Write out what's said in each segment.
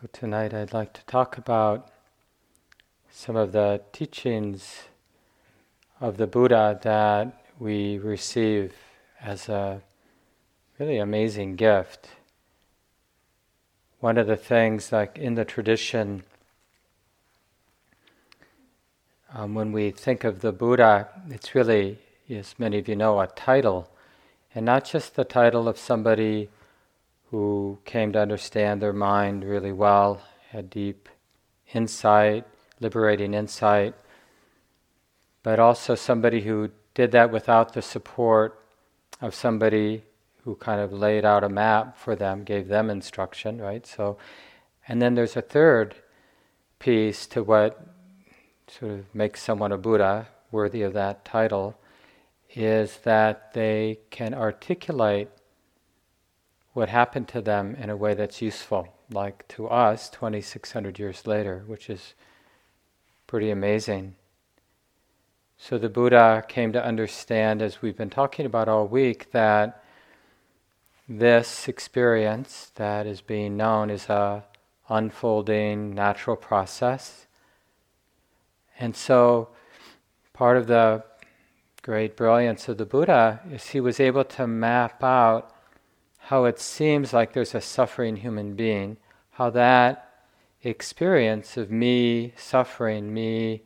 So tonight I'd like to talk about some of the teachings of the Buddha that we receive as a really amazing gift. One of the things, like in the tradition, um, when we think of the Buddha, it's really, as many of you know, a title, and not just the title of somebody who came to understand their mind really well, had deep insight, liberating insight, but also somebody who did that without the support of somebody who kind of laid out a map for them, gave them instruction, right? So, and then there's a third piece to what sort of makes someone a Buddha, worthy of that title, is that they can articulate what happened to them in a way that's useful, like to us 2,600 years later, which is pretty amazing. So the Buddha came to understand, as we've been talking about all week, that this experience that is being known is a unfolding natural process. And so part of the great brilliance of the Buddha is he was able to map out how it seems like there's a suffering human being, how that experience of me suffering, me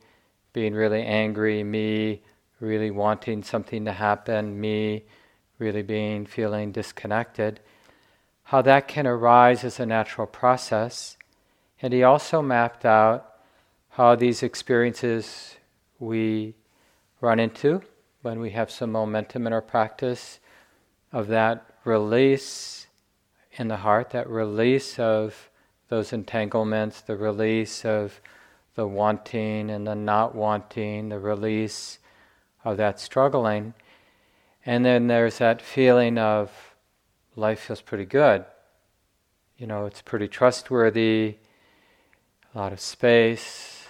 being really angry, me really wanting something to happen, me really being feeling disconnected, how that can arise as a natural process. And he also mapped out how these experiences we run into when we have some momentum in our practice of that release in the heart, that release of those entanglements, the release of the wanting and the not wanting, the release of that struggling. And then there's that feeling of life feels pretty good. You know, it's pretty trustworthy, a lot of space,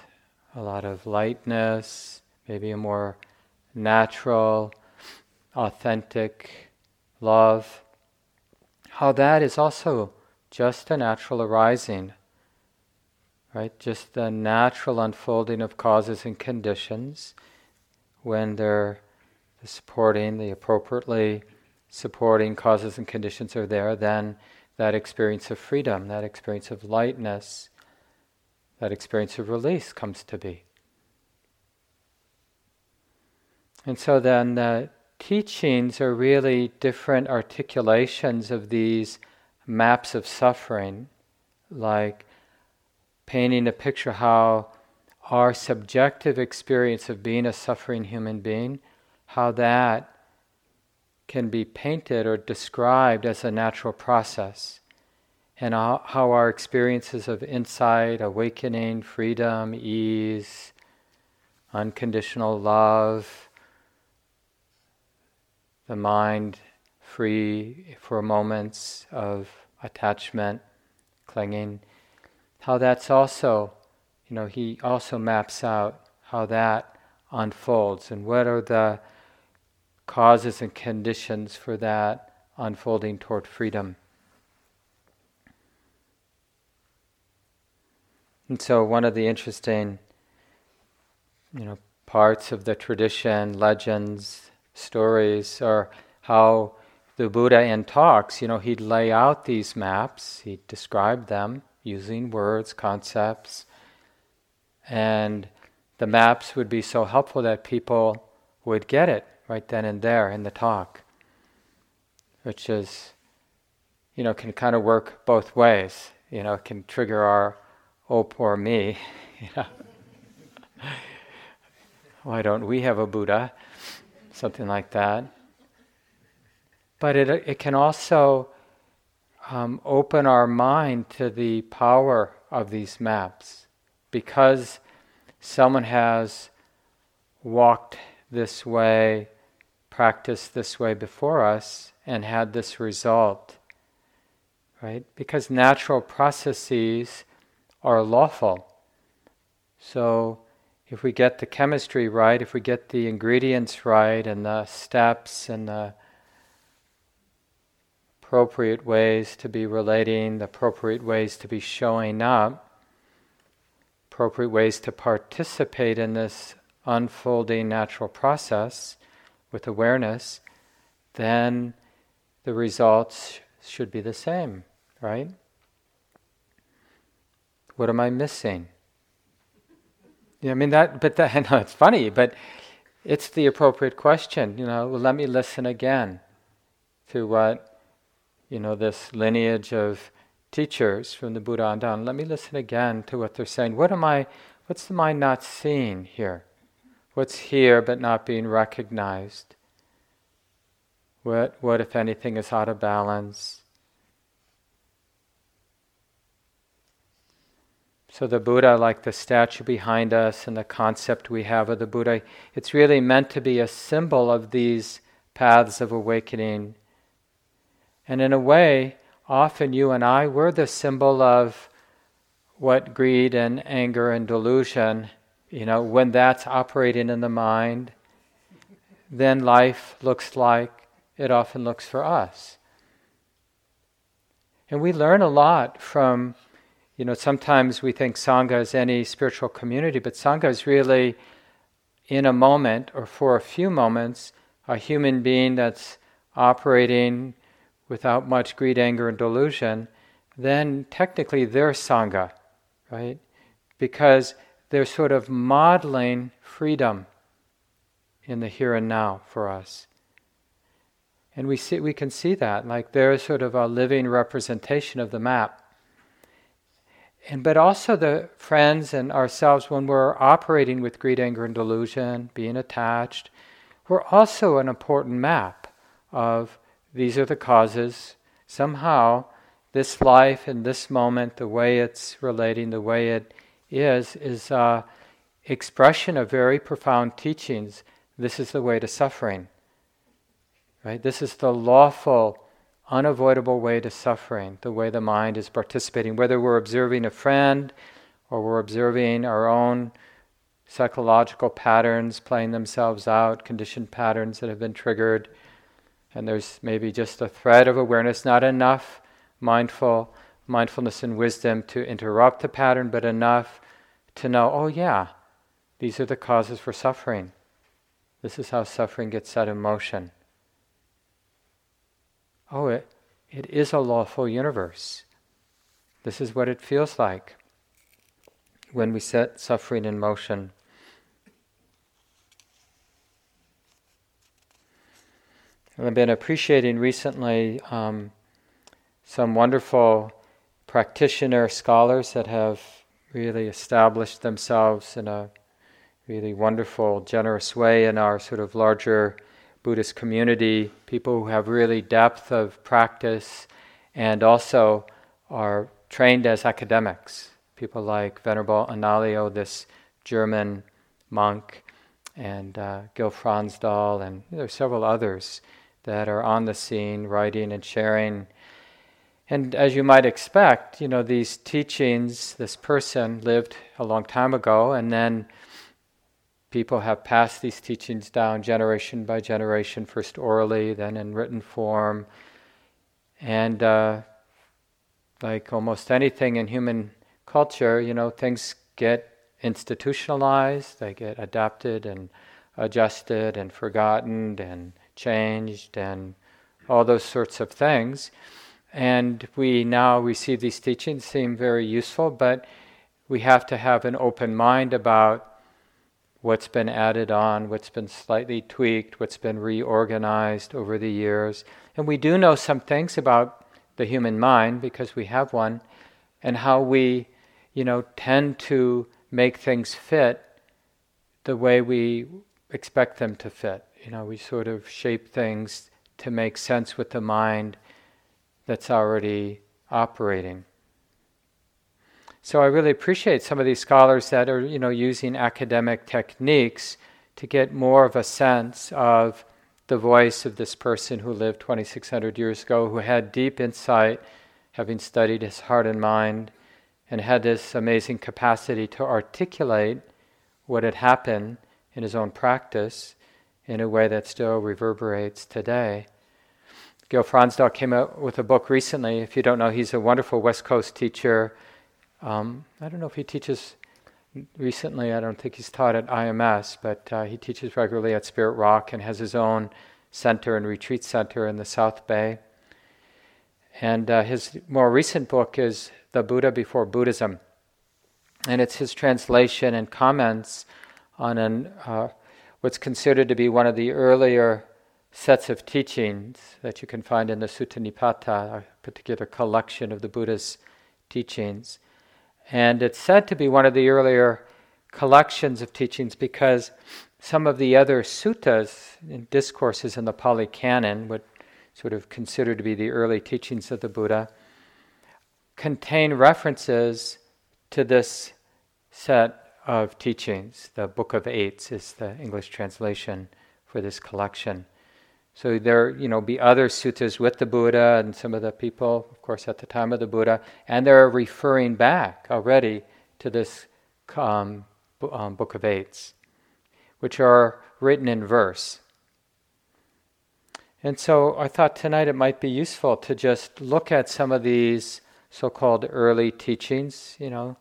a lot of lightness, maybe a more natural, authentic love, how that is also just a natural arising, right? Just the natural unfolding of causes and conditions when they're supporting, the appropriately supporting causes and conditions are there, then that experience of freedom, that experience of lightness, that experience of release comes to be. And so then the teachings are really different articulations of these maps of suffering, like painting a picture how our subjective experience of being a suffering human being, how that can be painted or described as a natural process, and how, our experiences of insight, awakening, freedom, ease, unconditional love, the mind free for moments of attachment, clinging, how that's also, you know, he also maps out how that unfolds and what are the causes and conditions for that unfolding toward freedom. And so, one of the interesting, you know, parts of the tradition, legends, stories or how the Buddha in talks, you know, he'd lay out these maps, he'd describe them using words, concepts, and the maps would be so helpful that people would get it right then and there in the talk, which is, you know, can kind of work both ways. You know, can trigger our, oh, poor me. you know. Why don't we have a Buddha? Something like that. But it, it can also um, open our mind to the power of these maps because someone has walked this way, practiced this way before us, and had this result. Right? Because natural processes are lawful. So if we get the chemistry right, if we get the ingredients right and the steps and the appropriate ways to be relating, the appropriate ways to be showing up, appropriate ways to participate in this unfolding natural process with awareness, then the results should be the same, right? What am I missing? Yeah, I mean that, but that, I know it's funny, but it's the appropriate question. You know, well, let me listen again to what, you know, this lineage of teachers from the Buddha on down. Let me listen again to what they're saying. What am I? What's the mind not seeing here? What's here but not being recognized? What, what if anything, is out of balance? So, the Buddha, like the statue behind us and the concept we have of the Buddha, it's really meant to be a symbol of these paths of awakening. And in a way, often you and I, we're the symbol of what greed and anger and delusion, you know, when that's operating in the mind, then life looks like it often looks for us. And we learn a lot from you know, sometimes we think Sangha is any spiritual community, but Sangha is really, in a moment or for a few moments, a human being that's operating without much greed, anger, and delusion, then technically they're Sangha, right? Because they're sort of modeling freedom in the here and now for us. And we see we can see that, like they're sort of a living representation of the map and but also the friends and ourselves when we're operating with greed, anger, and delusion, being attached, we're also an important map of these are the causes. Somehow, this life and this moment, the way it's relating, the way it is, is a expression of very profound teachings. This is the way to suffering. Right? This is the lawful unavoidable way to suffering, the way the mind is participating, whether we're observing a friend or we're observing our own psychological patterns playing themselves out, conditioned patterns that have been triggered, and there's maybe just a thread of awareness, not enough mindful mindfulness and wisdom to interrupt the pattern, but enough to know, oh yeah, these are the causes for suffering. This is how suffering gets set in motion oh, it, it is a lawful universe. This is what it feels like when we set suffering in motion. I've been appreciating recently um, some wonderful practitioner scholars that have really established themselves in a really wonderful, generous way in our sort of larger Buddhist community, people who have really depth of practice and also are trained as academics. People like Venerable Analayo, this German monk, and uh, Gil Fronsdal, and there are several others that are on the scene, writing and sharing. And as you might expect, you know, these teachings, this person lived a long time ago, and then people have passed these teachings down generation by generation, first orally, then in written form. And uh, like almost anything in human culture, you know, things get institutionalized, they get adapted and adjusted and forgotten and changed and all those sorts of things. And we now receive these teachings, seem very useful, but we have to have an open mind about what's been added on, what's been slightly tweaked, what's been reorganized over the years. And we do know some things about the human mind because we have one, and how we, you know, tend to make things fit the way we expect them to fit. You know, we sort of shape things to make sense with the mind that's already operating. So I really appreciate some of these scholars that are, you know, using academic techniques to get more of a sense of the voice of this person who lived 2,600 years ago, who had deep insight, having studied his heart and mind, and had this amazing capacity to articulate what had happened in his own practice in a way that still reverberates today. Gil Fronsdal came out with a book recently. If you don't know, he's a wonderful West Coast teacher. Um, I don't know if he teaches recently. I don't think he's taught at IMS, but uh, he teaches regularly at Spirit Rock and has his own center and retreat center in the South Bay. And uh, his more recent book is The Buddha Before Buddhism. And it's his translation and comments on an, uh, what's considered to be one of the earlier sets of teachings that you can find in the Sutta Nipata, a particular collection of the Buddha's teachings. And it's said to be one of the earlier collections of teachings because some of the other suttas and discourses in the Pali Canon, what sort of considered to be the early teachings of the Buddha, contain references to this set of teachings. The Book of Eights is the English translation for this collection. So there, you know, be other suttas with the Buddha and some of the people, of course, at the time of the Buddha, and they're referring back already to this um, um, Book of Eights which are written in verse. And so I thought tonight it might be useful to just look at some of these so called early teachings, you know,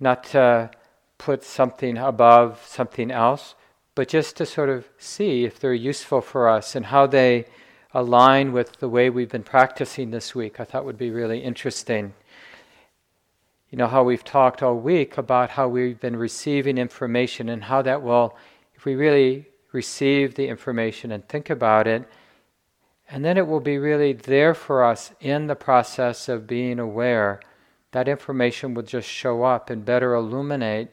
not to put something above something else, but just to sort of see if they're useful for us and how they align with the way we've been practicing this week. I thought would be really interesting you know, how we've talked all week about how we've been receiving information and how that will, if we really receive the information and think about it, and then it will be really there for us in the process of being aware. That information will just show up and better illuminate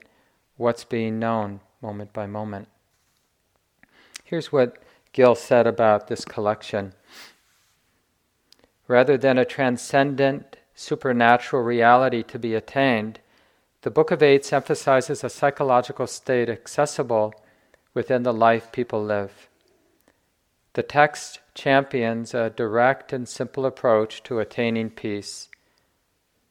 what's being known moment by moment. Here's what Gil said about this collection. Rather than a transcendent supernatural reality to be attained, the Book of Eights emphasizes a psychological state accessible within the life people live. The text champions a direct and simple approach to attaining peace.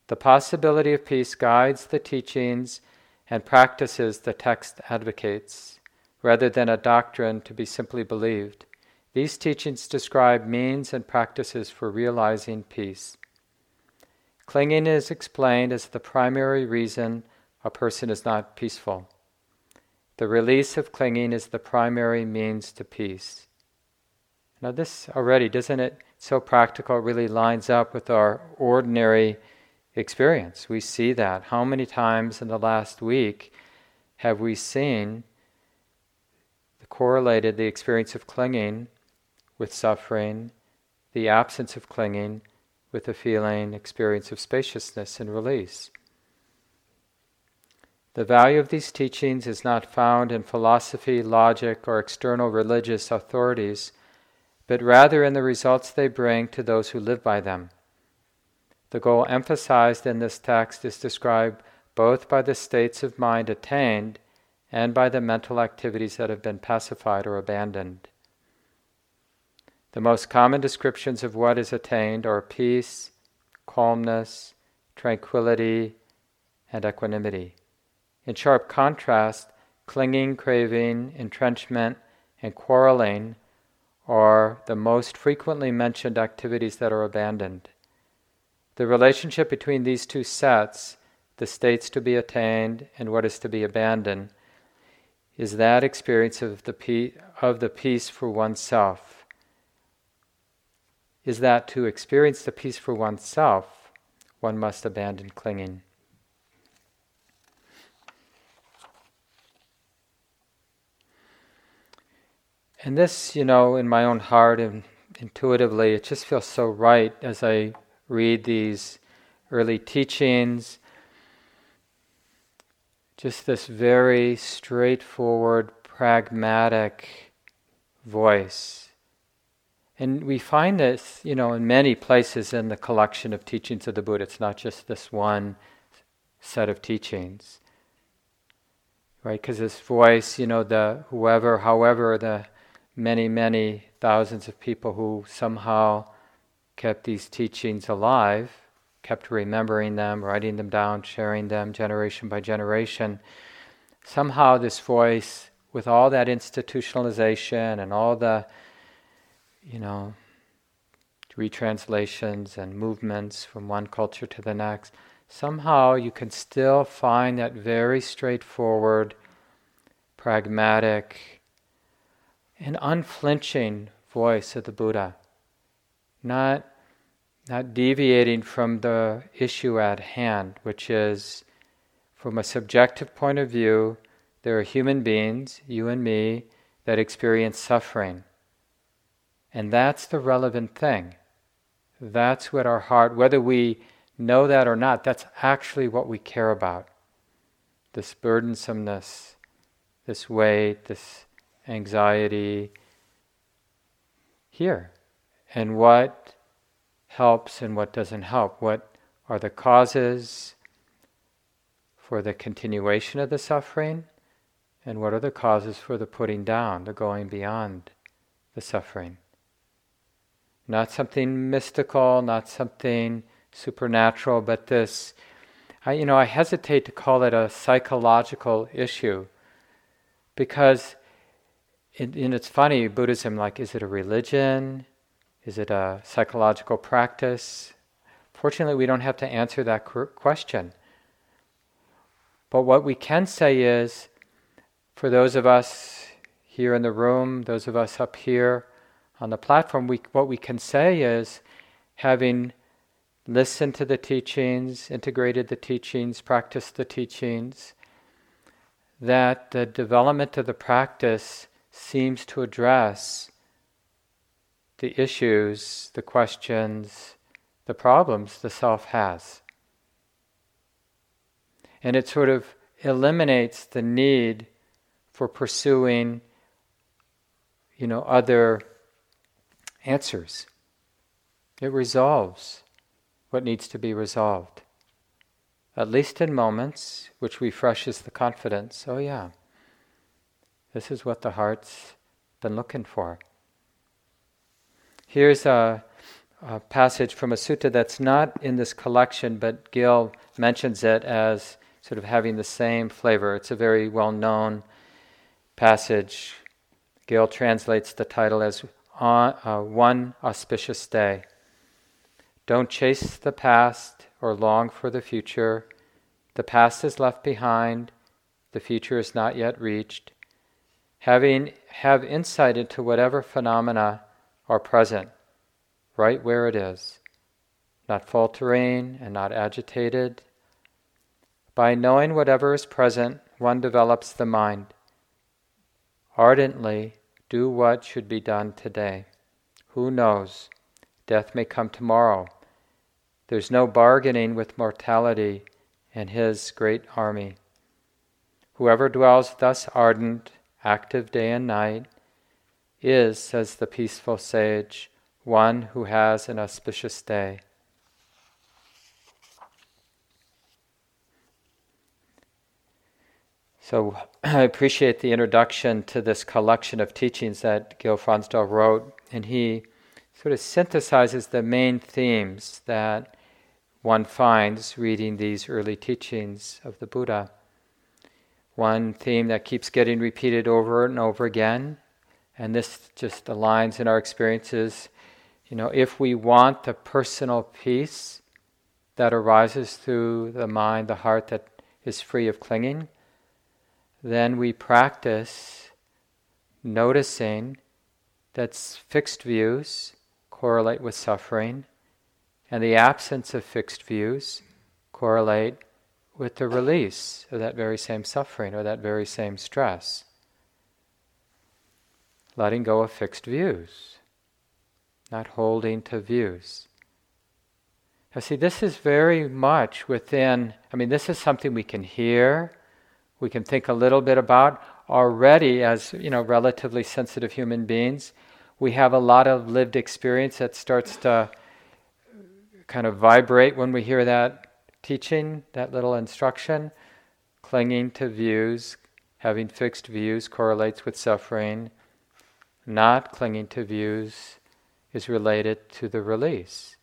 The possibility of peace guides the teachings and practices the text advocates, rather than a doctrine to be simply believed. These teachings describe means and practices for realizing peace. Clinging is explained as the primary reason a person is not peaceful. The release of clinging is the primary means to peace. Now, this already, doesn't it, so practical, really lines up with our ordinary experience. We see that. How many times in the last week have we seen correlated the experience of clinging with suffering, the absence of clinging with a feeling, experience of spaciousness and release. The value of these teachings is not found in philosophy, logic, or external religious authorities, but rather in the results they bring to those who live by them. The goal emphasized in this text is described both by the states of mind attained and by the mental activities that have been pacified or abandoned. The most common descriptions of what is attained are peace, calmness, tranquility, and equanimity. In sharp contrast, clinging, craving, entrenchment, and quarreling are the most frequently mentioned activities that are abandoned. The relationship between these two sets, the states to be attained and what is to be abandoned, is that experience of the, pe- of the peace for oneself is that to experience the peace for oneself, one must abandon clinging. And this, you know, in my own heart and intuitively, it just feels so right as I read these early teachings. Just this very straightforward, pragmatic voice and we find this, you know, in many places in the collection of teachings of the Buddha. It's not just this one set of teachings, right? Because this voice, you know, the whoever, however, the many, many thousands of people who somehow kept these teachings alive, kept remembering them, writing them down, sharing them generation by generation. Somehow, this voice, with all that institutionalization and all the you know, retranslations and movements from one culture to the next, somehow you can still find that very straightforward, pragmatic, and unflinching voice of the Buddha. Not, not deviating from the issue at hand, which is from a subjective point of view, there are human beings, you and me, that experience suffering. And that's the relevant thing. That's what our heart, whether we know that or not, that's actually what we care about. This burdensomeness, this weight, this anxiety here. And what helps and what doesn't help. What are the causes for the continuation of the suffering? And what are the causes for the putting down, the going beyond the suffering? Not something mystical, not something supernatural, but this, I, you know, I hesitate to call it a psychological issue because, and it's funny, Buddhism, like, is it a religion? Is it a psychological practice? Fortunately, we don't have to answer that question. But what we can say is, for those of us here in the room, those of us up here, on the platform, we, what we can say is having listened to the teachings, integrated the teachings, practiced the teachings, that the development of the practice seems to address the issues, the questions, the problems the self has. And it sort of eliminates the need for pursuing, you know, other answers. It resolves what needs to be resolved. At least in moments, which refreshes the confidence. Oh, yeah, this is what the heart's been looking for. Here's a, a passage from a sutta that's not in this collection, but Gil mentions it as sort of having the same flavor. It's a very well known passage. Gil translates the title as uh, one auspicious day. Don't chase the past or long for the future. The past is left behind, the future is not yet reached. Having have insight into whatever phenomena are present, right where it is, not faltering and not agitated. By knowing whatever is present, one develops the mind. Ardently, do what should be done today. Who knows? Death may come tomorrow. There's no bargaining with mortality and his great army. Whoever dwells thus ardent, active day and night, is, says the peaceful sage, one who has an auspicious day. So I appreciate the introduction to this collection of teachings that Gil Fronsdal wrote, and he sort of synthesizes the main themes that one finds reading these early teachings of the Buddha. One theme that keeps getting repeated over and over again, and this just aligns in our experiences. You know, if we want the personal peace that arises through the mind, the heart that is free of clinging, then we practice noticing that fixed views correlate with suffering, and the absence of fixed views correlate with the release of that very same suffering or that very same stress. Letting go of fixed views, not holding to views. Now, see, this is very much within, I mean, this is something we can hear we can think a little bit about already as you know relatively sensitive human beings we have a lot of lived experience that starts to kind of vibrate when we hear that teaching that little instruction clinging to views having fixed views correlates with suffering not clinging to views is related to the release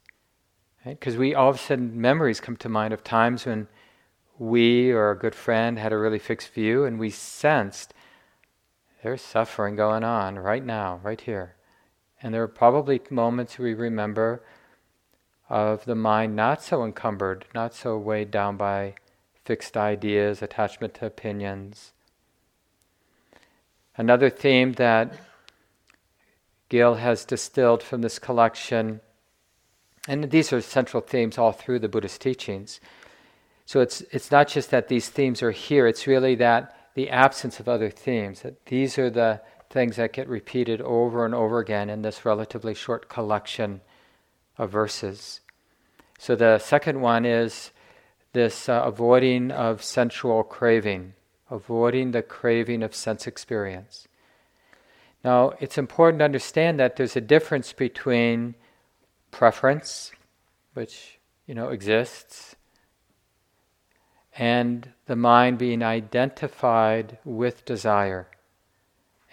because right? we all of a sudden memories come to mind of times when we or a good friend had a really fixed view and we sensed there's suffering going on right now, right here. And there are probably moments we remember of the mind not so encumbered, not so weighed down by fixed ideas, attachment to opinions. Another theme that Gil has distilled from this collection, and these are central themes all through the Buddhist teachings. So it's, it's not just that these themes are here, it's really that the absence of other themes, that these are the things that get repeated over and over again in this relatively short collection of verses. So the second one is this uh, avoiding of sensual craving, avoiding the craving of sense experience. Now, it's important to understand that there's a difference between preference, which you know exists, and the mind being identified with desire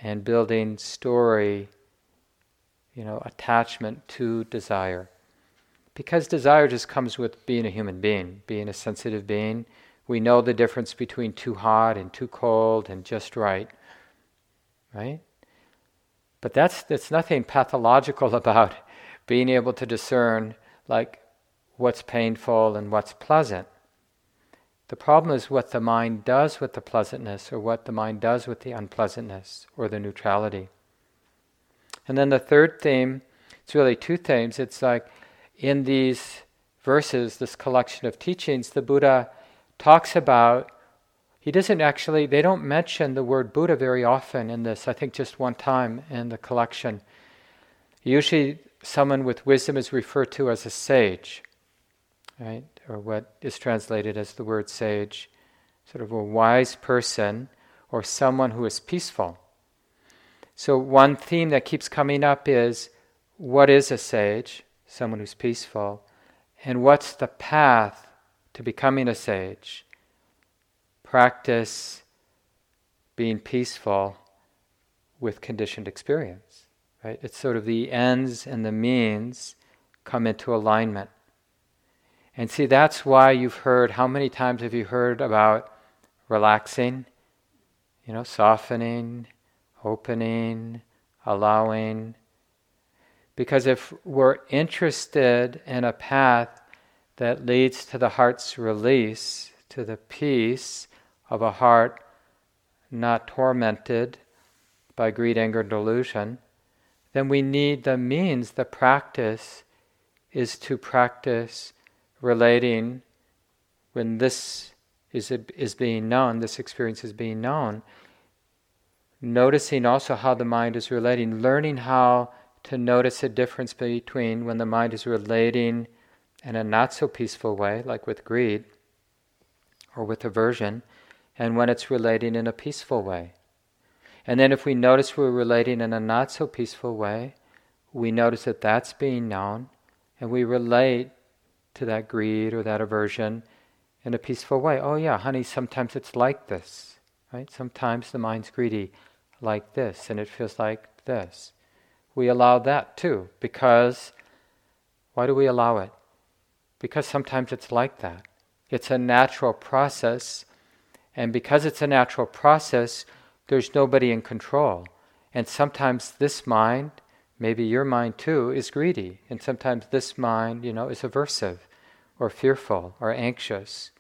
and building story, you know, attachment to desire. Because desire just comes with being a human being, being a sensitive being. We know the difference between too hot and too cold and just right. Right? But that's, that's nothing pathological about being able to discern like what's painful and what's pleasant. The problem is what the mind does with the pleasantness or what the mind does with the unpleasantness or the neutrality. And then the third theme, it's really two themes. It's like in these verses, this collection of teachings, the Buddha talks about, he doesn't actually, they don't mention the word Buddha very often in this, I think just one time in the collection. Usually, someone with wisdom is referred to as a sage, right? or what is translated as the word sage, sort of a wise person or someone who is peaceful. So, one theme that keeps coming up is what is a sage? Someone who's peaceful. And what's the path to becoming a sage? Practice being peaceful with conditioned experience. Right? It's sort of the ends and the means come into alignment. And see, that's why you've heard, how many times have you heard about relaxing, you know, softening, opening, allowing? Because if we're interested in a path that leads to the heart's release, to the peace of a heart not tormented by greed, anger, delusion, then we need the means, the practice is to practice relating when this is, is being known, this experience is being known, noticing also how the mind is relating, learning how to notice a difference between when the mind is relating in a not so peaceful way, like with greed or with aversion, and when it's relating in a peaceful way. And then if we notice we're relating in a not so peaceful way, we notice that that's being known, and we relate to that greed or that aversion in a peaceful way. Oh, yeah, honey, sometimes it's like this, right? Sometimes the mind's greedy like this, and it feels like this. We allow that too, because why do we allow it? Because sometimes it's like that. It's a natural process, and because it's a natural process, there's nobody in control. And sometimes this mind Maybe your mind too is greedy, and sometimes this mind, you know, is aversive, or fearful, or anxious,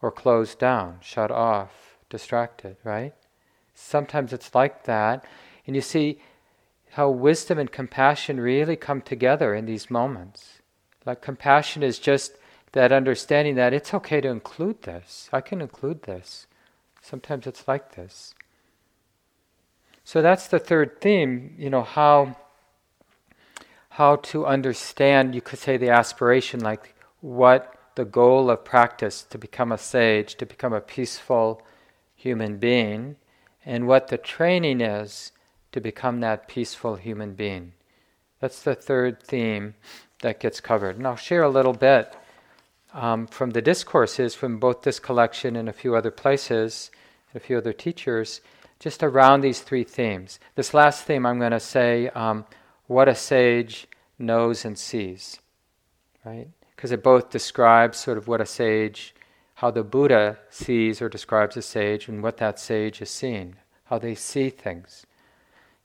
or closed down, shut off, distracted, right? Sometimes it's like that. And you see how wisdom and compassion really come together in these moments. Like compassion is just that understanding that it's okay to include this. I can include this. Sometimes it's like this. So that's the third theme, you know, how how to understand, you could say the aspiration, like what the goal of practice to become a sage, to become a peaceful human being, and what the training is to become that peaceful human being. That's the third theme that gets covered. And I'll share a little bit um, from the discourses from both this collection and a few other places, and a few other teachers just around these three themes. This last theme, I'm going to say um, what a sage knows and sees, right? Because it both describes sort of what a sage, how the Buddha sees or describes a sage, and what that sage is seeing, how they see things.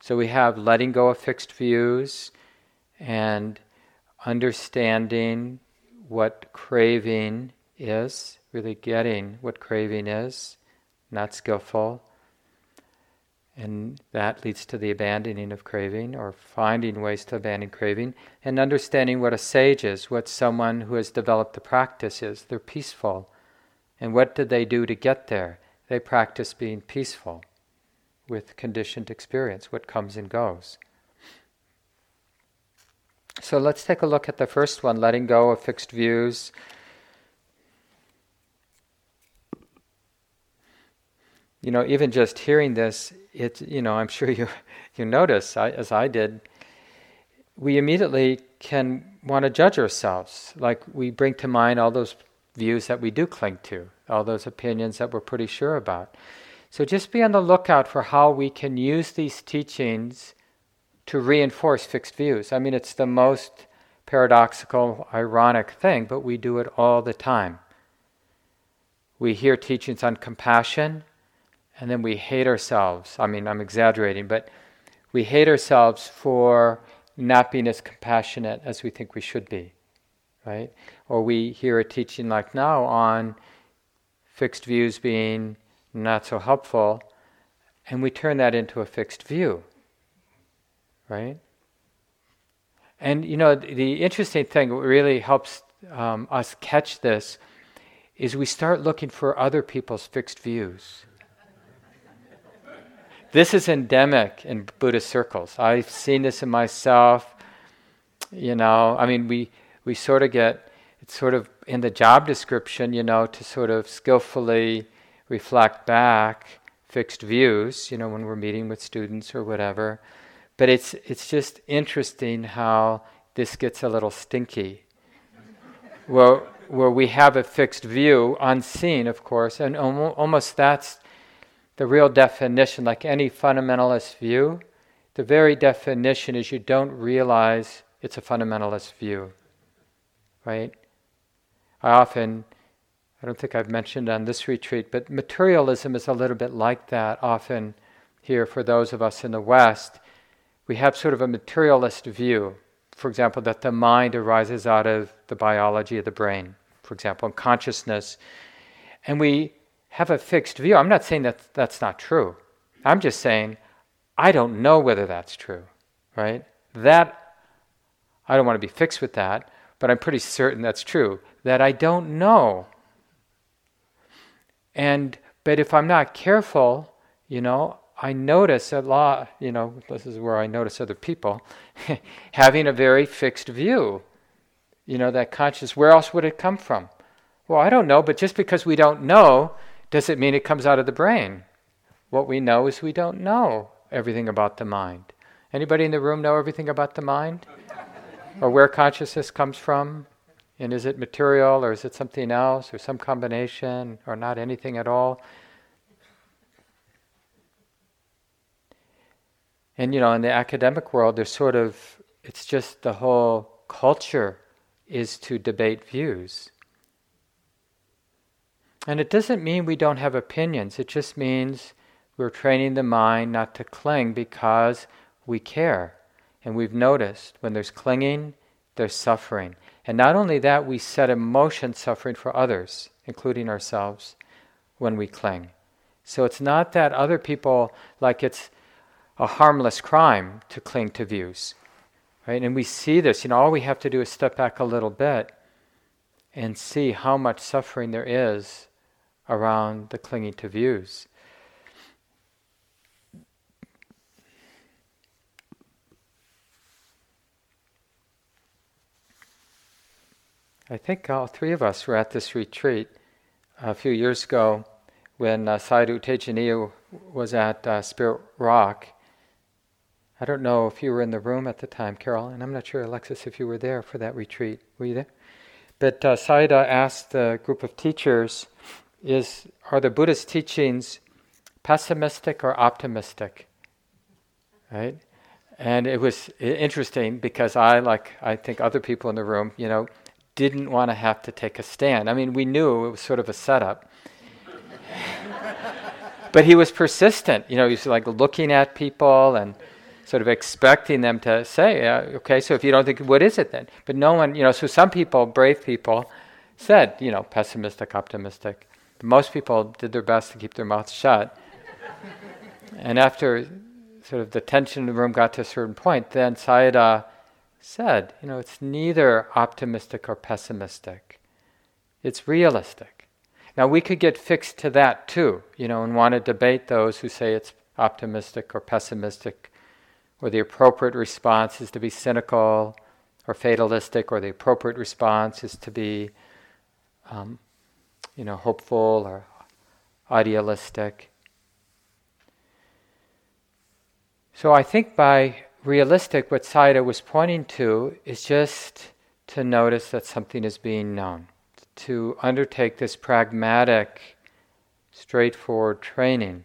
So we have letting go of fixed views and understanding what craving is, really getting what craving is, not skillful. And that leads to the abandoning of craving or finding ways to abandon craving and understanding what a sage is, what someone who has developed the practice is. They're peaceful. And what did they do to get there? They practice being peaceful with conditioned experience, what comes and goes. So let's take a look at the first one letting go of fixed views. You know, even just hearing this, it, you know, I'm sure you, you notice, I, as I did, we immediately can want to judge ourselves. Like we bring to mind all those views that we do cling to, all those opinions that we're pretty sure about. So just be on the lookout for how we can use these teachings to reinforce fixed views. I mean, it's the most paradoxical, ironic thing, but we do it all the time. We hear teachings on compassion, and then we hate ourselves. I mean, I'm exaggerating, but we hate ourselves for not being as compassionate as we think we should be, right? Or we hear a teaching like now on fixed views being not so helpful, and we turn that into a fixed view, right? And you know, the interesting thing that really helps um, us catch this is we start looking for other people's fixed views. this is endemic in Buddhist circles. I've seen this in myself. You know, I mean, we, we sort of get, it's sort of in the job description, you know, to sort of skillfully reflect back fixed views, you know, when we're meeting with students or whatever. But it's, it's just interesting how this gets a little stinky. where, where we have a fixed view, unseen, of course, and almost that's the real definition, like any fundamentalist view. The very definition is you don't realize it's a fundamentalist view, right? I often I don't think I've mentioned on this retreat, but materialism is a little bit like that often here for those of us in the West. We have sort of a materialist view, for example, that the mind arises out of the biology of the brain, for example, and consciousness. And we have a fixed view. I'm not saying that that's not true. I'm just saying I don't know whether that's true, right? That, I don't want to be fixed with that, but I'm pretty certain that's true. That I don't know and but if I'm not careful, you know, I notice a lot, you know, this is where I notice other people having a very fixed view. You know, that conscious, where else would it come from? Well, I don't know, but just because we don't know does it mean it comes out of the brain. What we know is we don't know everything about the mind. Anybody in the room know everything about the mind? or where consciousness comes from? And is it material or is it something else or some combination or not anything at all? And you know, in the academic world, there's sort of, it's just the whole culture is to debate views. And it doesn't mean we don't have opinions, it just means we're training the mind not to cling because we care. And we've noticed when there's clinging, there's suffering. And not only that, we set emotion suffering for others, including ourselves, when we cling. So it's not that other people, like it's a harmless crime to cling to views. Right? And we see this, you know, all we have to do is step back a little bit and see how much suffering there is around the clinging to views. I think all three of us were at this retreat a few years ago when uh, Sayadaw was at uh, Spirit Rock. I don't know if you were in the room at the time, Carol, and I'm not sure, Alexis, if you were there for that retreat. Were you there? But uh, asked the group of teachers, "Is are the Buddhist teachings pessimistic or optimistic?" Right? And it was interesting because I, like I think other people in the room, you know, didn't want to have to take a stand. I mean, we knew it was sort of a setup. but he was persistent. You know, he was like looking at people and, sort of expecting them to say, uh, okay, so if you don't think, what is it then? But no one, you know, so some people, brave people, said, you know, pessimistic, optimistic. Most people did their best to keep their mouths shut. and after sort of the tension in the room got to a certain point, then Sayadaw said, you know, it's neither optimistic or pessimistic. It's realistic. Now we could get fixed to that too, you know, and want to debate those who say it's optimistic or pessimistic, or the appropriate response is to be cynical or fatalistic, or the appropriate response is to be, um, you know, hopeful or idealistic. So I think by realistic, what Sayadaw was pointing to is just to notice that something is being known, to undertake this pragmatic, straightforward training,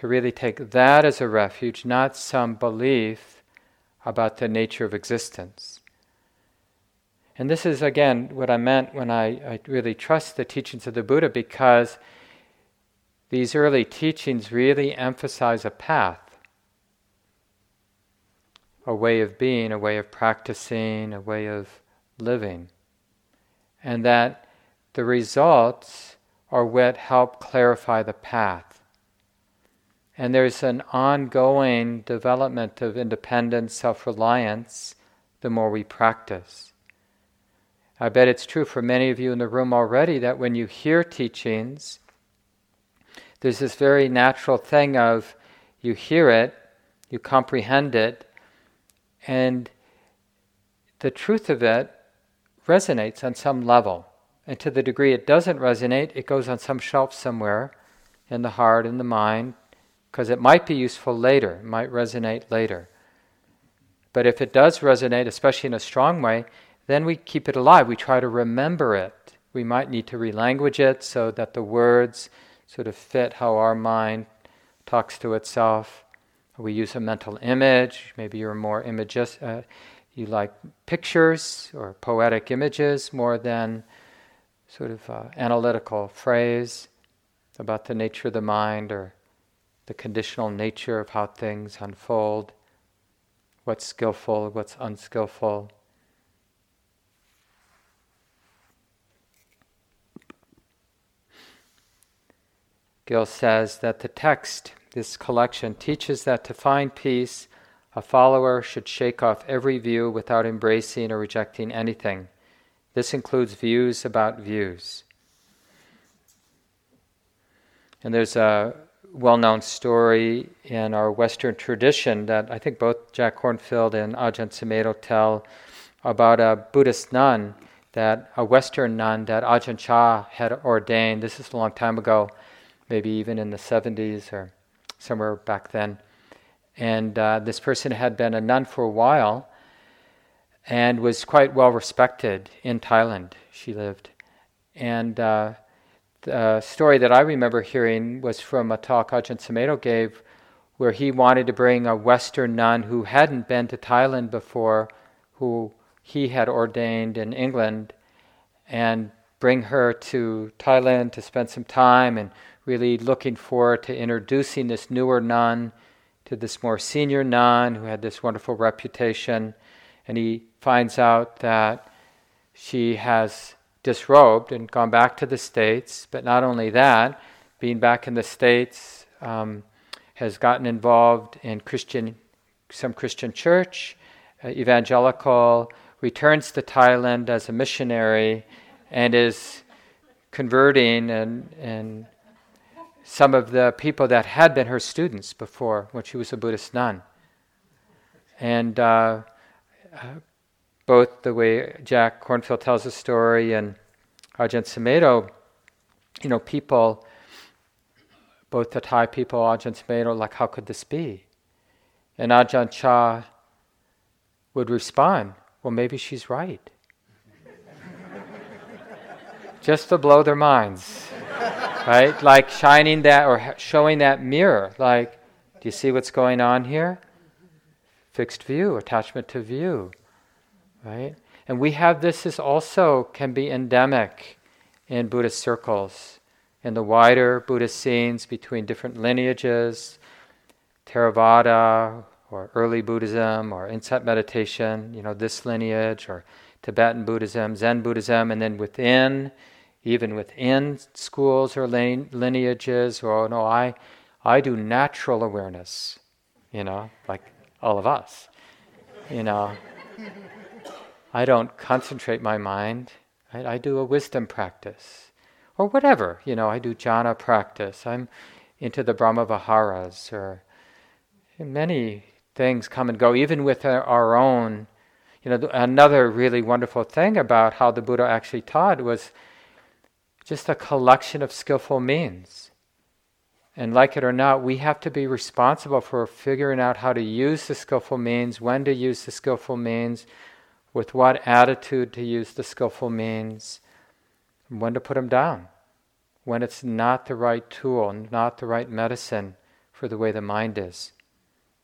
to really take that as a refuge, not some belief about the nature of existence. And this is, again, what I meant when I, I really trust the teachings of the Buddha because these early teachings really emphasize a path a way of being, a way of practicing, a way of living. And that the results are what help clarify the path. And there's an ongoing development of independence, self reliance, the more we practice. I bet it's true for many of you in the room already that when you hear teachings, there's this very natural thing of you hear it, you comprehend it, and the truth of it resonates on some level. And to the degree it doesn't resonate, it goes on some shelf somewhere in the heart, in the mind, because it might be useful later, might resonate later. But if it does resonate, especially in a strong way, then we keep it alive. We try to remember it. We might need to relanguage it so that the words sort of fit how our mind talks to itself. We use a mental image. Maybe you're more images. Uh, you like pictures or poetic images more than sort of uh, analytical phrase about the nature of the mind or the conditional nature of how things unfold, what's skillful, what's unskillful. Gil says that the text this collection teaches that to find peace, a follower should shake off every view without embracing or rejecting anything. This includes views about views. And there's a well known story in our Western tradition that I think both Jack Kornfield and Ajahn Sumedho tell about a Buddhist nun, that a Western nun that Ajahn Chah had ordained. This is a long time ago, maybe even in the 70s or somewhere back then. And uh, this person had been a nun for a while and was quite well respected in Thailand. She lived. And uh, the story that I remember hearing was from a talk Ajahn Sumedho gave where he wanted to bring a Western nun who hadn't been to Thailand before, who he had ordained in England, and bring her to Thailand to spend some time and really looking forward to introducing this newer nun to this more senior nun who had this wonderful reputation. And he finds out that she has disrobed and gone back to the States. But not only that, being back in the States, um, has gotten involved in Christian, some Christian church, uh, evangelical, returns to Thailand as a missionary, and is converting and, and some of the people that had been her students before when she was a Buddhist nun. And uh, uh, both the way Jack Kornfield tells the story and Ajahn Sumedho, you know, people, both the Thai people, Ajahn Sumedho, like, how could this be? And Ajahn Chah would respond, well, maybe she's right. Just to blow their minds right? Like shining that or showing that mirror. Like, do you see what's going on here? Fixed view, attachment to view, right? And we have this is also can be endemic in Buddhist circles, in the wider Buddhist scenes between different lineages, Theravada or early Buddhism, or insight meditation, you know, this lineage, or Tibetan Buddhism, Zen Buddhism, and then within, even within schools or lineages, or oh, no, I, I do natural awareness, you know, like all of us, you know. I don't concentrate my mind. I, I do a wisdom practice, or whatever, you know. I do jhana practice. I'm into the Brahma Viharas, or many things come and go, even with our own you know, another really wonderful thing about how the Buddha actually taught was just a collection of skillful means. And like it or not, we have to be responsible for figuring out how to use the skillful means, when to use the skillful means, with what attitude to use the skillful means, when to put them down, when it's not the right tool, not the right medicine for the way the mind is.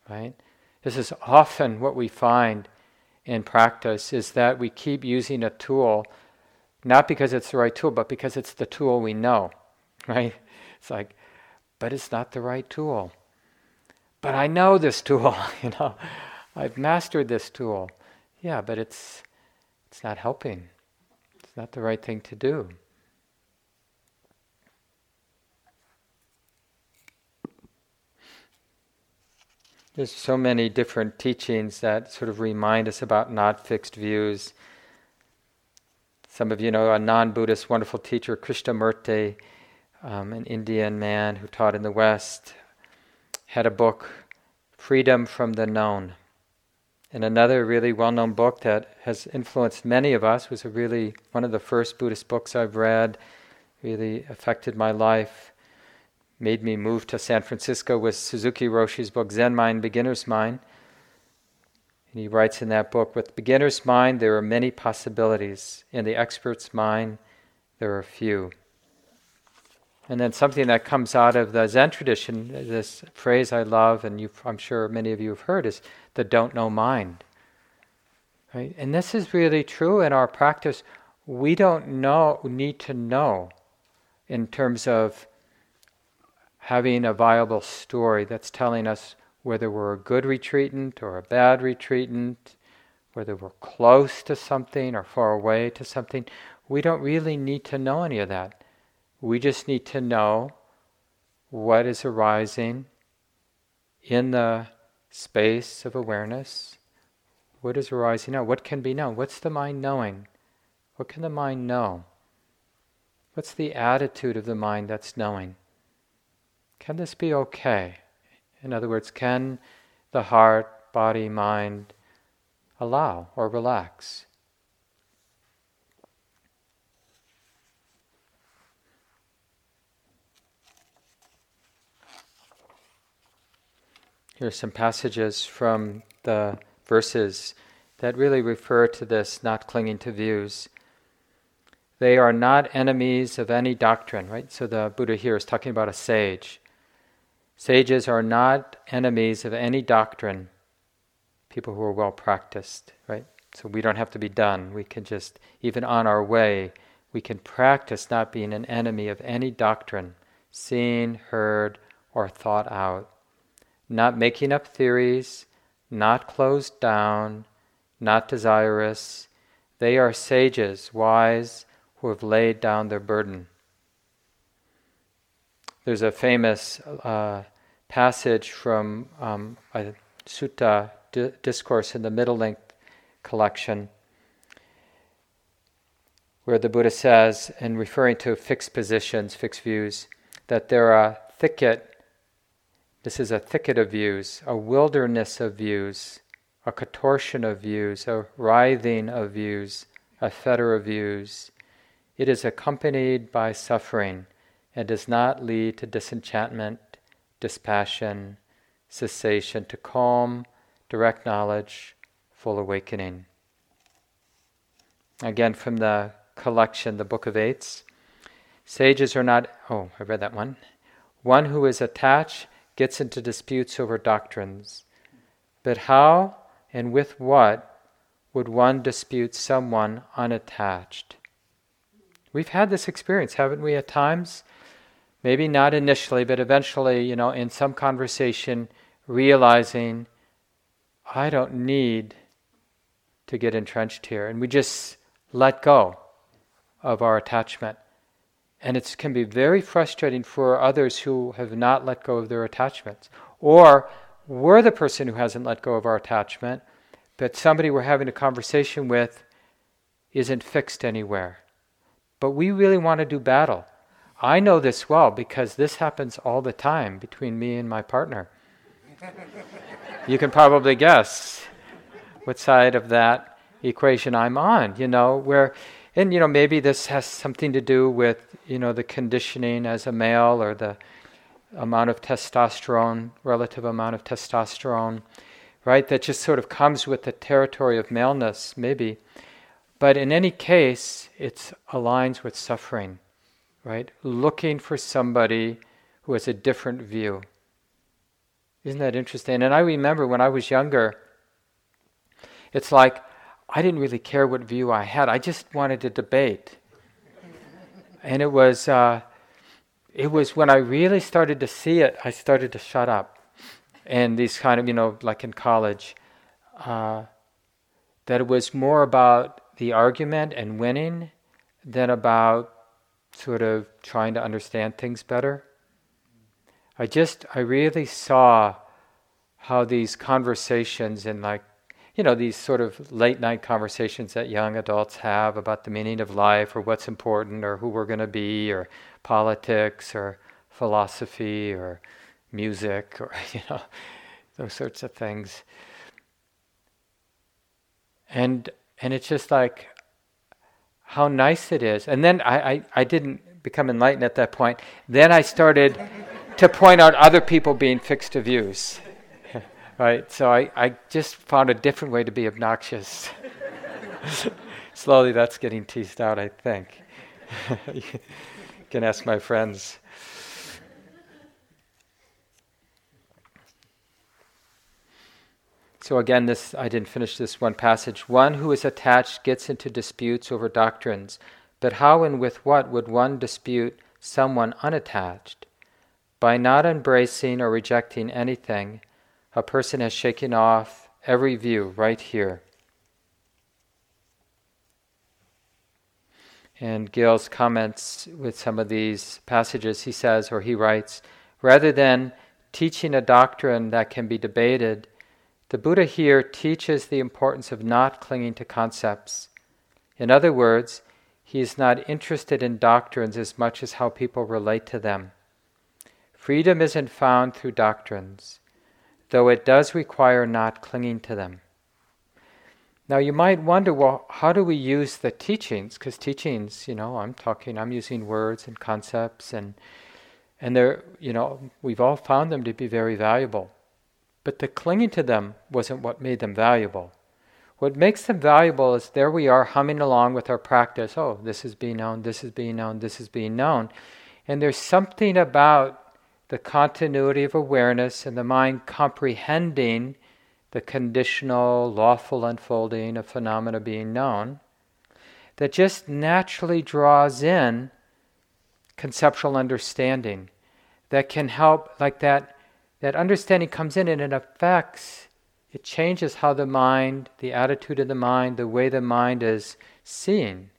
Right? This is often what we find in practice is that we keep using a tool, not because it's the right tool, but because it's the tool we know, right? It's like, but it's not the right tool. But I know this tool, you know, I've mastered this tool. Yeah, but it's it's not helping. It's not the right thing to do. There's so many different teachings that sort of remind us about not fixed views. Some of you know a non Buddhist wonderful teacher, Krishnamurti, um, an Indian man who taught in the West, had a book, Freedom from the Known. And another really well known book that has influenced many of us was a really one of the first Buddhist books I've read, really affected my life made me move to San Francisco was Suzuki Roshi's book, Zen Mind, Beginner's Mind. And he writes in that book with beginner's mind, there are many possibilities. In the expert's mind, there are few. And then something that comes out of the Zen tradition, this phrase I love, and I'm sure many of you have heard, is the don't know mind. Right? And this is really true in our practice. We don't know, need to know in terms of having a viable story that's telling us whether we're a good retreatant or a bad retreatant, whether we're close to something or far away to something. We don't really need to know any of that. We just need to know what is arising in the space of awareness. What is arising now? What can be known? What's the mind knowing? What can the mind know? What's the attitude of the mind that's knowing? Can this be okay? In other words, can the heart, body, mind allow or relax? Here are some passages from the verses that really refer to this not clinging to views. They are not enemies of any doctrine, right? So the Buddha here is talking about a sage. Sages are not enemies of any doctrine, people who are well practiced, right? So we don't have to be done. We can just, even on our way, we can practice not being an enemy of any doctrine, seen, heard, or thought out. Not making up theories, not closed down, not desirous. They are sages, wise, who have laid down their burden. There's a famous uh, passage from um, a sutta di- discourse in the middle length collection where the Buddha says, in referring to fixed positions, fixed views, that there are a thicket, this is a thicket of views, a wilderness of views, a contortion of views, a writhing of views, a fetter of views. It is accompanied by suffering and does not lead to disenchantment, dispassion, cessation, to calm, direct knowledge, full awakening. Again, from the collection, the Book of Eights. Sages are not, oh, I read that one. One who is attached gets into disputes over doctrines. But how and with what would one dispute someone unattached? We've had this experience, haven't we, at times? maybe not initially, but eventually, you know, in some conversation, realizing I don't need to get entrenched here. And we just let go of our attachment. And it can be very frustrating for others who have not let go of their attachments. Or we're the person who hasn't let go of our attachment, but somebody we're having a conversation with isn't fixed anywhere. But we really want to do battle. I know this well because this happens all the time between me and my partner. you can probably guess what side of that equation I'm on, you know, where and you know maybe this has something to do with, you know, the conditioning as a male or the amount of testosterone, relative amount of testosterone, right? That just sort of comes with the territory of maleness, maybe. But in any case, it aligns with suffering, right? Looking for somebody who has a different view. Isn't that interesting? And I remember when I was younger, it's like I didn't really care what view I had. I just wanted to debate. and it was, uh, it was when I really started to see it, I started to shut up. And these kind of, you know, like in college, uh, that it was more about the argument and winning than about sort of trying to understand things better. I just, I really saw how these conversations and like, you know, these sort of late night conversations that young adults have about the meaning of life or what's important or who we're going to be or politics or philosophy or music or, you know, those sorts of things. And and it's just like how nice it is. And then I, I, I didn't become enlightened at that point. Then I started to point out other people being fixed to views. Right? So I, I just found a different way to be obnoxious. Slowly that's getting teased out, I think. you can ask my friends. So again, this I didn't finish this one passage. One who is attached gets into disputes over doctrines, but how and with what would one dispute someone unattached? By not embracing or rejecting anything, a person has shaken off every view right here. And Gil's comments with some of these passages, he says, or he writes, rather than teaching a doctrine that can be debated, the Buddha here teaches the importance of not clinging to concepts. In other words, he is not interested in doctrines as much as how people relate to them. Freedom isn't found through doctrines, though it does require not clinging to them. Now you might wonder, well, how do we use the teachings? Because teachings, you know, I'm talking, I'm using words and concepts, and and they're, you know, we've all found them to be very valuable. But the clinging to them wasn't what made them valuable. What makes them valuable is there we are humming along with our practice. Oh, this is being known, this is being known, this is being known. And there's something about the continuity of awareness and the mind comprehending the conditional, lawful unfolding of phenomena being known that just naturally draws in conceptual understanding that can help, like that that understanding comes in and it affects, it changes how the mind, the attitude of the mind, the way the mind is seeing,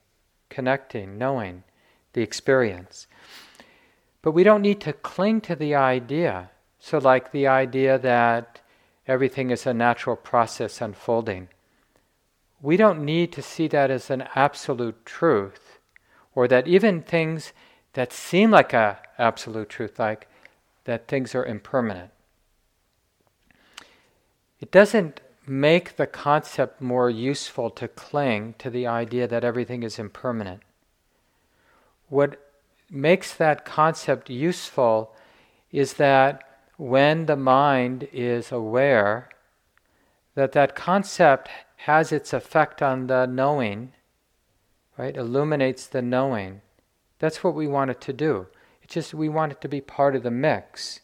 connecting, knowing the experience. But we don't need to cling to the idea. So, like the idea that everything is a natural process unfolding. We don't need to see that as an absolute truth, or that even things that seem like an absolute truth, like that things are impermanent. It doesn't make the concept more useful to cling to the idea that everything is impermanent. What makes that concept useful is that when the mind is aware that that concept has its effect on the knowing, right, illuminates the knowing. That's what we want it to do. It's just we want it to be part of the mix.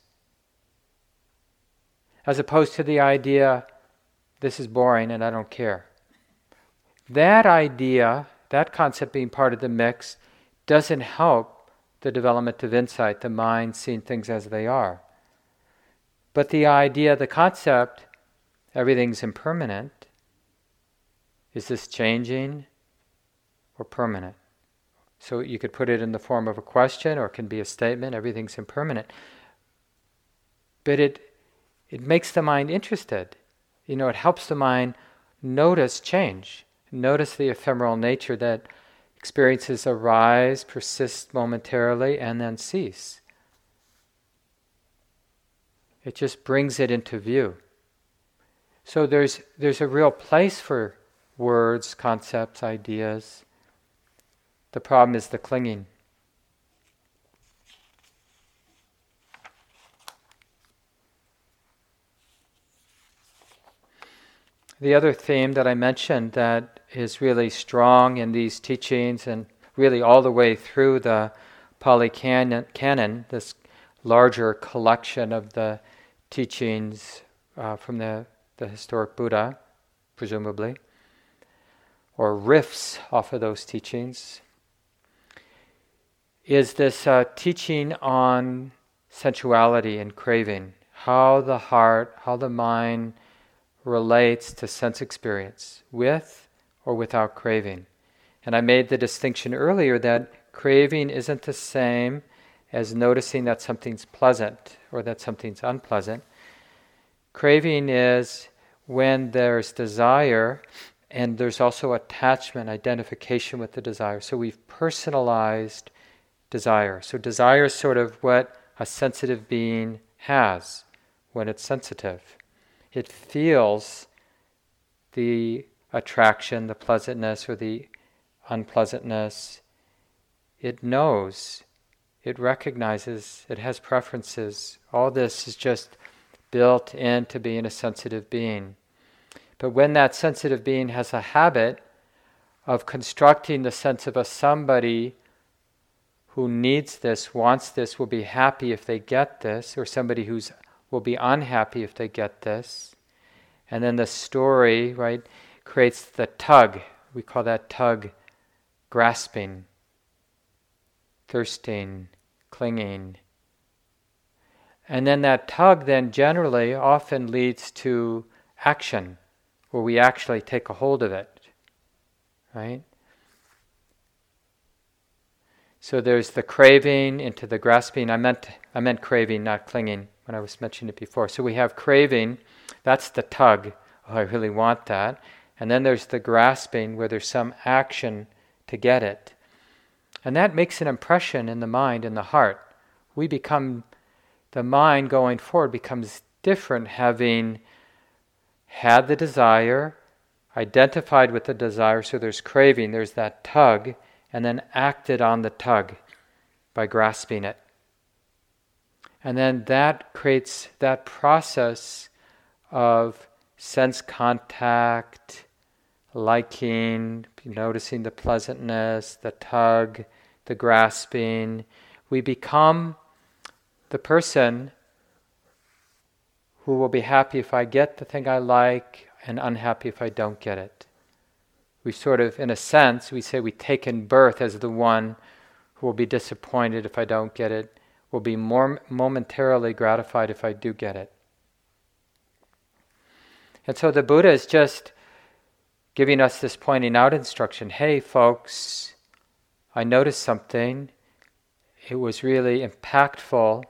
As opposed to the idea, this is boring and I don't care. That idea, that concept being part of the mix, doesn't help the development of insight, the mind seeing things as they are. But the idea, the concept, everything's impermanent. Is this changing or permanent? So you could put it in the form of a question or it can be a statement, everything's impermanent. But it it makes the mind interested. You know, it helps the mind notice change, notice the ephemeral nature that experiences arise, persist momentarily, and then cease. It just brings it into view. So there's, there's a real place for words, concepts, ideas. The problem is the clinging. The other theme that I mentioned that is really strong in these teachings and really all the way through the Pali Canon, canon this larger collection of the teachings uh, from the, the historic Buddha, presumably, or riffs off of those teachings, is this uh, teaching on sensuality and craving, how the heart, how the mind relates to sense experience with or without craving. And I made the distinction earlier that craving isn't the same as noticing that something's pleasant or that something's unpleasant. Craving is when there's desire and there's also attachment, identification with the desire. So we've personalized desire. So desire is sort of what a sensitive being has when it's sensitive it feels the attraction, the pleasantness, or the unpleasantness. It knows, it recognizes, it has preferences. All this is just built into being a sensitive being. But when that sensitive being has a habit of constructing the sense of a somebody who needs this, wants this, will be happy if they get this, or somebody who's will be unhappy if they get this. And then the story, right, creates the tug. We call that tug grasping, thirsting, clinging. And then that tug, then generally, often leads to action, where we actually take a hold of it, right? So there's the craving into the grasping. I meant I meant craving, not clinging when I was mentioning it before. So we have craving, that's the tug. Oh, I really want that. And then there's the grasping where there's some action to get it. And that makes an impression in the mind and the heart. We become, the mind going forward becomes different having had the desire, identified with the desire, so there's craving, there's that tug, and then acted on the tug by grasping it. And then that creates that process of sense contact, liking, noticing the pleasantness, the tug, the grasping. We become the person who will be happy if I get the thing I like and unhappy if I don't get it. We sort of, in a sense, we say we take in birth as the one who will be disappointed if I don't get it will be more momentarily gratified if I do get it. And so the Buddha is just giving us this pointing out instruction hey, folks, I noticed something. It was really impactful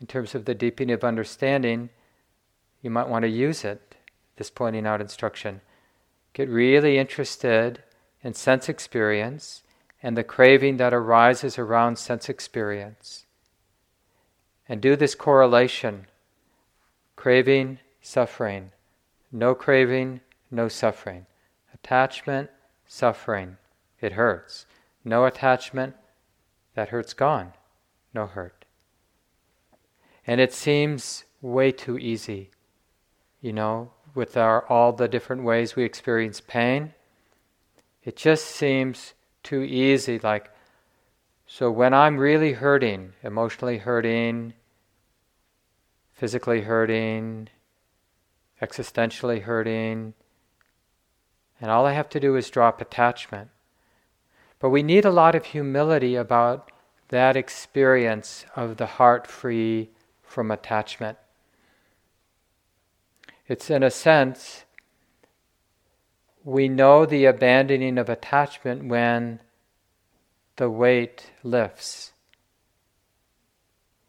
in terms of the deepening of understanding. You might want to use it, this pointing out instruction. Get really interested in sense experience and the craving that arises around sense experience and do this correlation craving, suffering. No craving, no suffering. Attachment, suffering. It hurts. No attachment, that hurt's gone. No hurt. And it seems way too easy, you know, with our all the different ways we experience pain. It just seems too easy, like so when I'm really hurting, emotionally hurting, physically hurting, existentially hurting, and all I have to do is drop attachment. But we need a lot of humility about that experience of the heart free from attachment. It's in a sense, we know the abandoning of attachment when the weight lifts,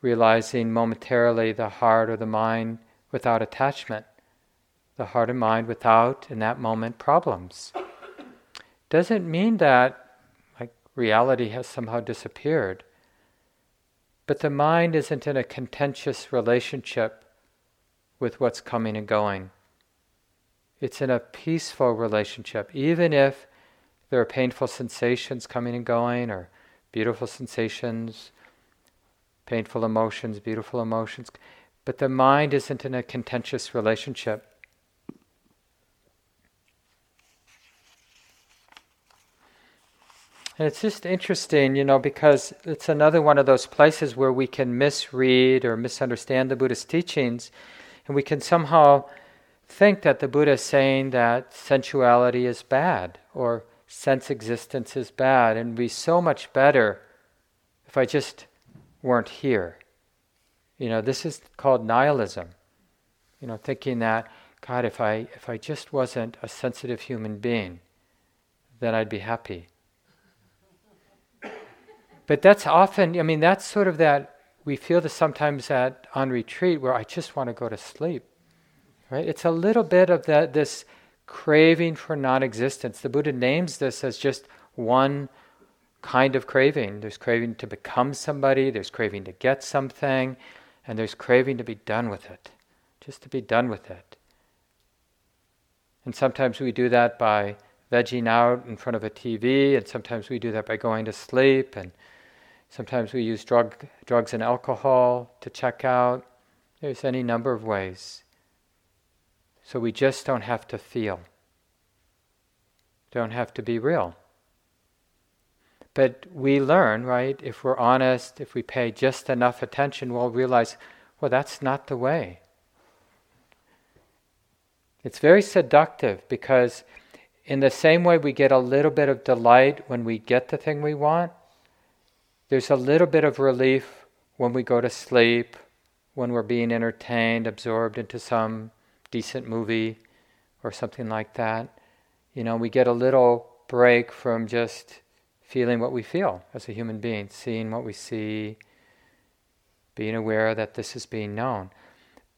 realizing momentarily the heart or the mind without attachment, the heart and mind without, in that moment, problems. Doesn't mean that like reality has somehow disappeared. But the mind isn't in a contentious relationship with what's coming and going. It's in a peaceful relationship, even if there are painful sensations coming and going, or beautiful sensations, painful emotions, beautiful emotions. But the mind isn't in a contentious relationship. And it's just interesting, you know, because it's another one of those places where we can misread or misunderstand the Buddhist teachings, and we can somehow think that the Buddha is saying that sensuality is bad or sense existence is bad, and be so much better if I just weren't here. You know, this is called nihilism. You know, thinking that, God, if I if I just wasn't a sensitive human being, then I'd be happy. But that's often, I mean, that's sort of that, we feel this sometimes that on retreat where I just want to go to sleep. Right? It's a little bit of that, this craving for non existence. The Buddha names this as just one kind of craving. There's craving to become somebody, there's craving to get something, and there's craving to be done with it. Just to be done with it. And sometimes we do that by vegging out in front of a TV, and sometimes we do that by going to sleep, and Sometimes we use drug, drugs and alcohol to check out. There's any number of ways. So we just don't have to feel, don't have to be real. But we learn, right? If we're honest, if we pay just enough attention, we'll realize, well, that's not the way. It's very seductive because, in the same way we get a little bit of delight when we get the thing we want, there's a little bit of relief when we go to sleep, when we're being entertained, absorbed into some decent movie or something like that. You know, we get a little break from just feeling what we feel as a human being, seeing what we see, being aware that this is being known.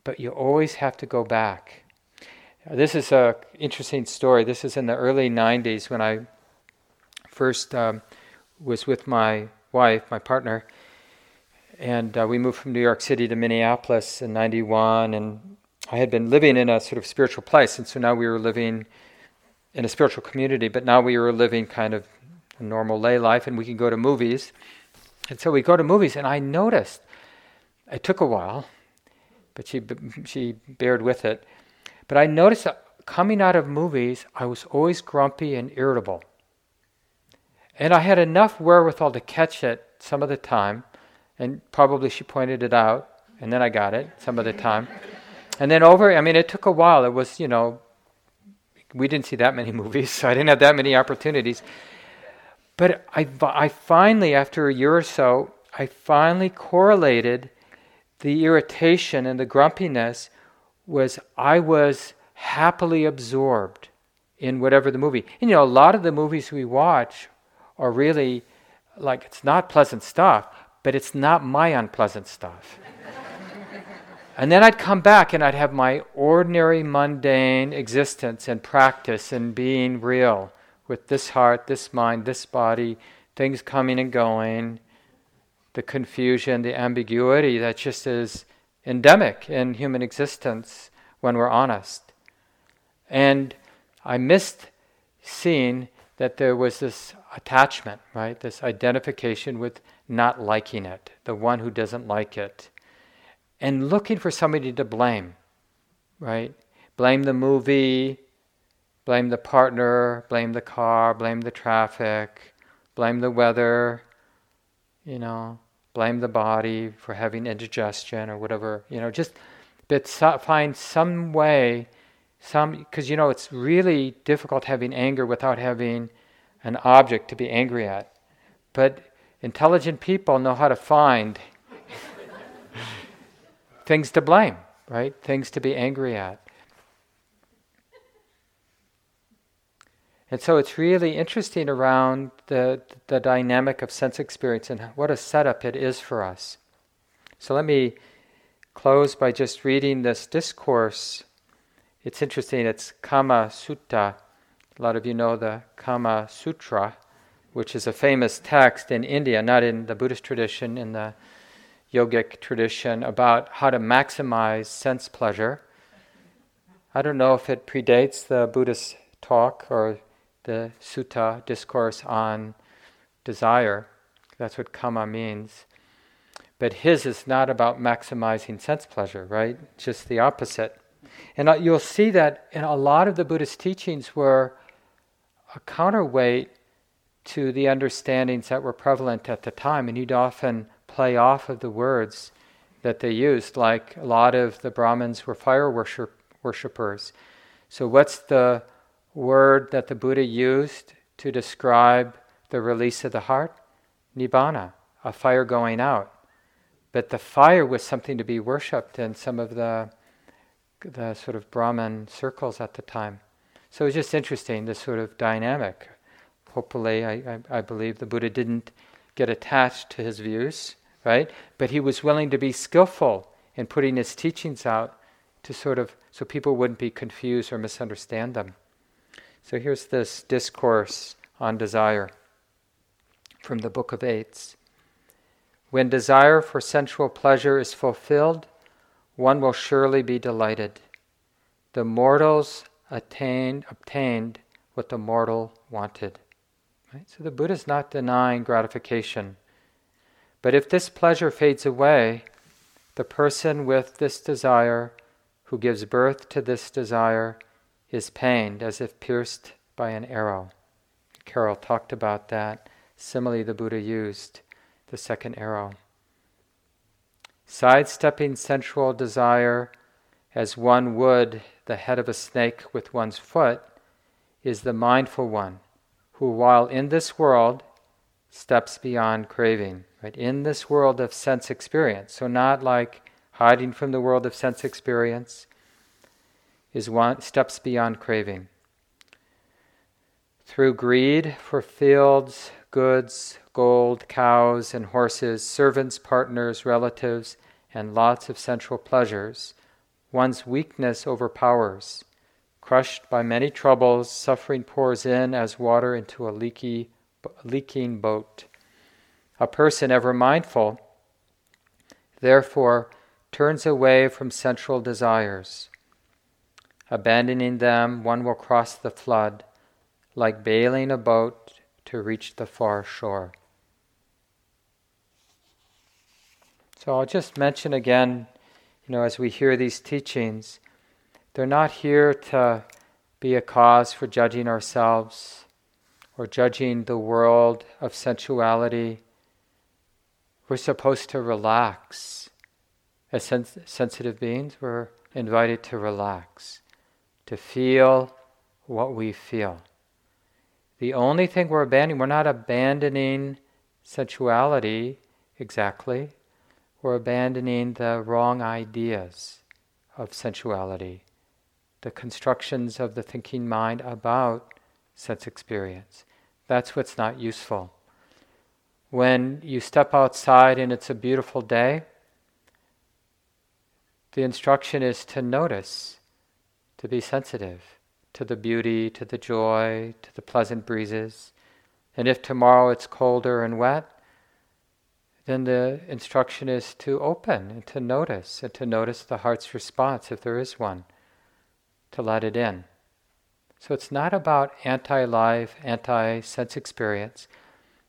But you always have to go back. This is an interesting story. This is in the early 90s when I first um, was with my wife, my partner, and uh, we moved from New York City to Minneapolis in 91 and I had been living in a sort of spiritual place and so now we were living in a spiritual community but now we were living kind of a normal lay life and we could go to movies. And so we go to movies and I noticed it took a while but she she bared with it but I noticed that coming out of movies I was always grumpy and irritable and I had enough wherewithal to catch it some of the time, and probably she pointed it out, and then I got it some of the time. And then over, I mean, it took a while. It was, you know, we didn't see that many movies, so I didn't have that many opportunities. But I, I finally, after a year or so, I finally correlated the irritation and the grumpiness was I was happily absorbed in whatever the movie. And, you know, a lot of the movies we watch or really like it's not pleasant stuff, but it's not my unpleasant stuff. and then I'd come back and I'd have my ordinary, mundane existence and practice and being real with this heart, this mind, this body, things coming and going, the confusion, the ambiguity that just is endemic in human existence when we're honest. And I missed seeing that there was this attachment, right? This identification with not liking it, the one who doesn't like it, and looking for somebody to blame, right? Blame the movie, blame the partner, blame the car, blame the traffic, blame the weather, you know, blame the body for having indigestion or whatever, you know, just but so, find some way some because you know it's really difficult having anger without having an object to be angry at. But intelligent people know how to find things to blame, right? Things to be angry at. And so it's really interesting around the, the dynamic of sense experience and what a setup it is for us. So let me close by just reading this discourse. It's interesting, it's Kama Sutta. A lot of you know the Kama Sutra, which is a famous text in India, not in the Buddhist tradition, in the yogic tradition, about how to maximize sense pleasure. I don't know if it predates the Buddhist talk or the sutta discourse on desire. That's what kama means. But his is not about maximizing sense pleasure, right? Just the opposite. And uh, you'll see that in a lot of the Buddhist teachings were a counterweight to the understandings that were prevalent at the time, and he'd often play off of the words that they used, like a lot of the Brahmins were fire worship, worshippers. So, what's the word that the Buddha used to describe the release of the heart? Nibbana, a fire going out. But the fire was something to be worshipped in some of the, the sort of Brahman circles at the time. So it's just interesting, this sort of dynamic. Hopefully, I, I, I believe the Buddha didn't get attached to his views, right? But he was willing to be skillful in putting his teachings out to sort of so people wouldn't be confused or misunderstand them. So here's this discourse on desire from the Book of Eights. When desire for sensual pleasure is fulfilled, one will surely be delighted. The mortals attained, obtained what the mortal wanted. Right? So the Buddha is not denying gratification. But if this pleasure fades away, the person with this desire, who gives birth to this desire, is pained as if pierced by an arrow. Carol talked about that. Similarly, the Buddha used the second arrow. Sidestepping sensual desire as one would the head of a snake with one's foot is the mindful one who, while in this world, steps beyond craving. Right? In this world of sense experience, so not like hiding from the world of sense experience, is one steps beyond craving. Through greed for fields, goods, gold, cows, and horses, servants, partners, relatives, and lots of sensual pleasures, one's weakness overpowers. Crushed by many troubles, suffering pours in as water into a leaky, leaking boat. A person ever mindful, therefore, turns away from sensual desires Abandoning them, one will cross the flood, like bailing a boat to reach the far shore. So I'll just mention again, you know, as we hear these teachings, they're not here to be a cause for judging ourselves or judging the world of sensuality. We're supposed to relax. As sens- sensitive beings, we're invited to relax to feel what we feel. The only thing we're abandoning, we're not abandoning sensuality exactly, we're abandoning the wrong ideas of sensuality, the constructions of the thinking mind about sense experience. That's what's not useful. When you step outside and it's a beautiful day, the instruction is to notice to be sensitive to the beauty, to the joy, to the pleasant breezes. And if tomorrow it's colder and wet, then the instruction is to open and to notice, and to notice the heart's response, if there is one, to let it in. So it's not about anti life, anti sense experience.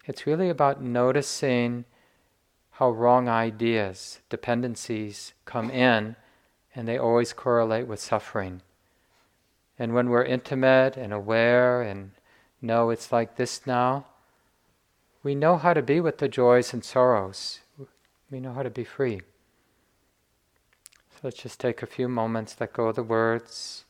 It's really about noticing how wrong ideas, dependencies come in, and they always correlate with suffering. And when we're intimate and aware and know it's like this now, we know how to be with the joys and sorrows. We know how to be free. So let's just take a few moments, let go of the words.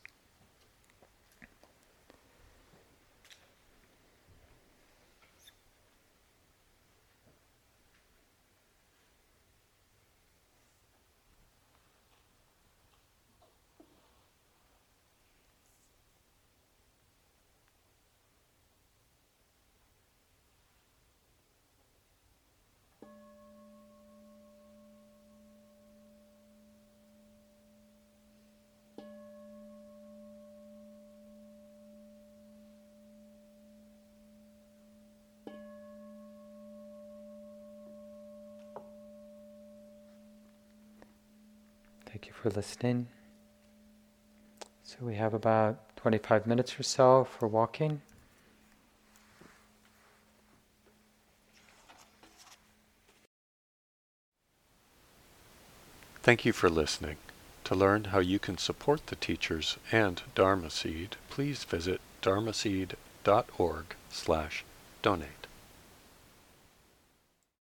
Listening. So we have about 25 minutes or so for walking. Thank you for listening. To learn how you can support the teachers and Dharma Seed, please visit dharmaseed.org slash donate.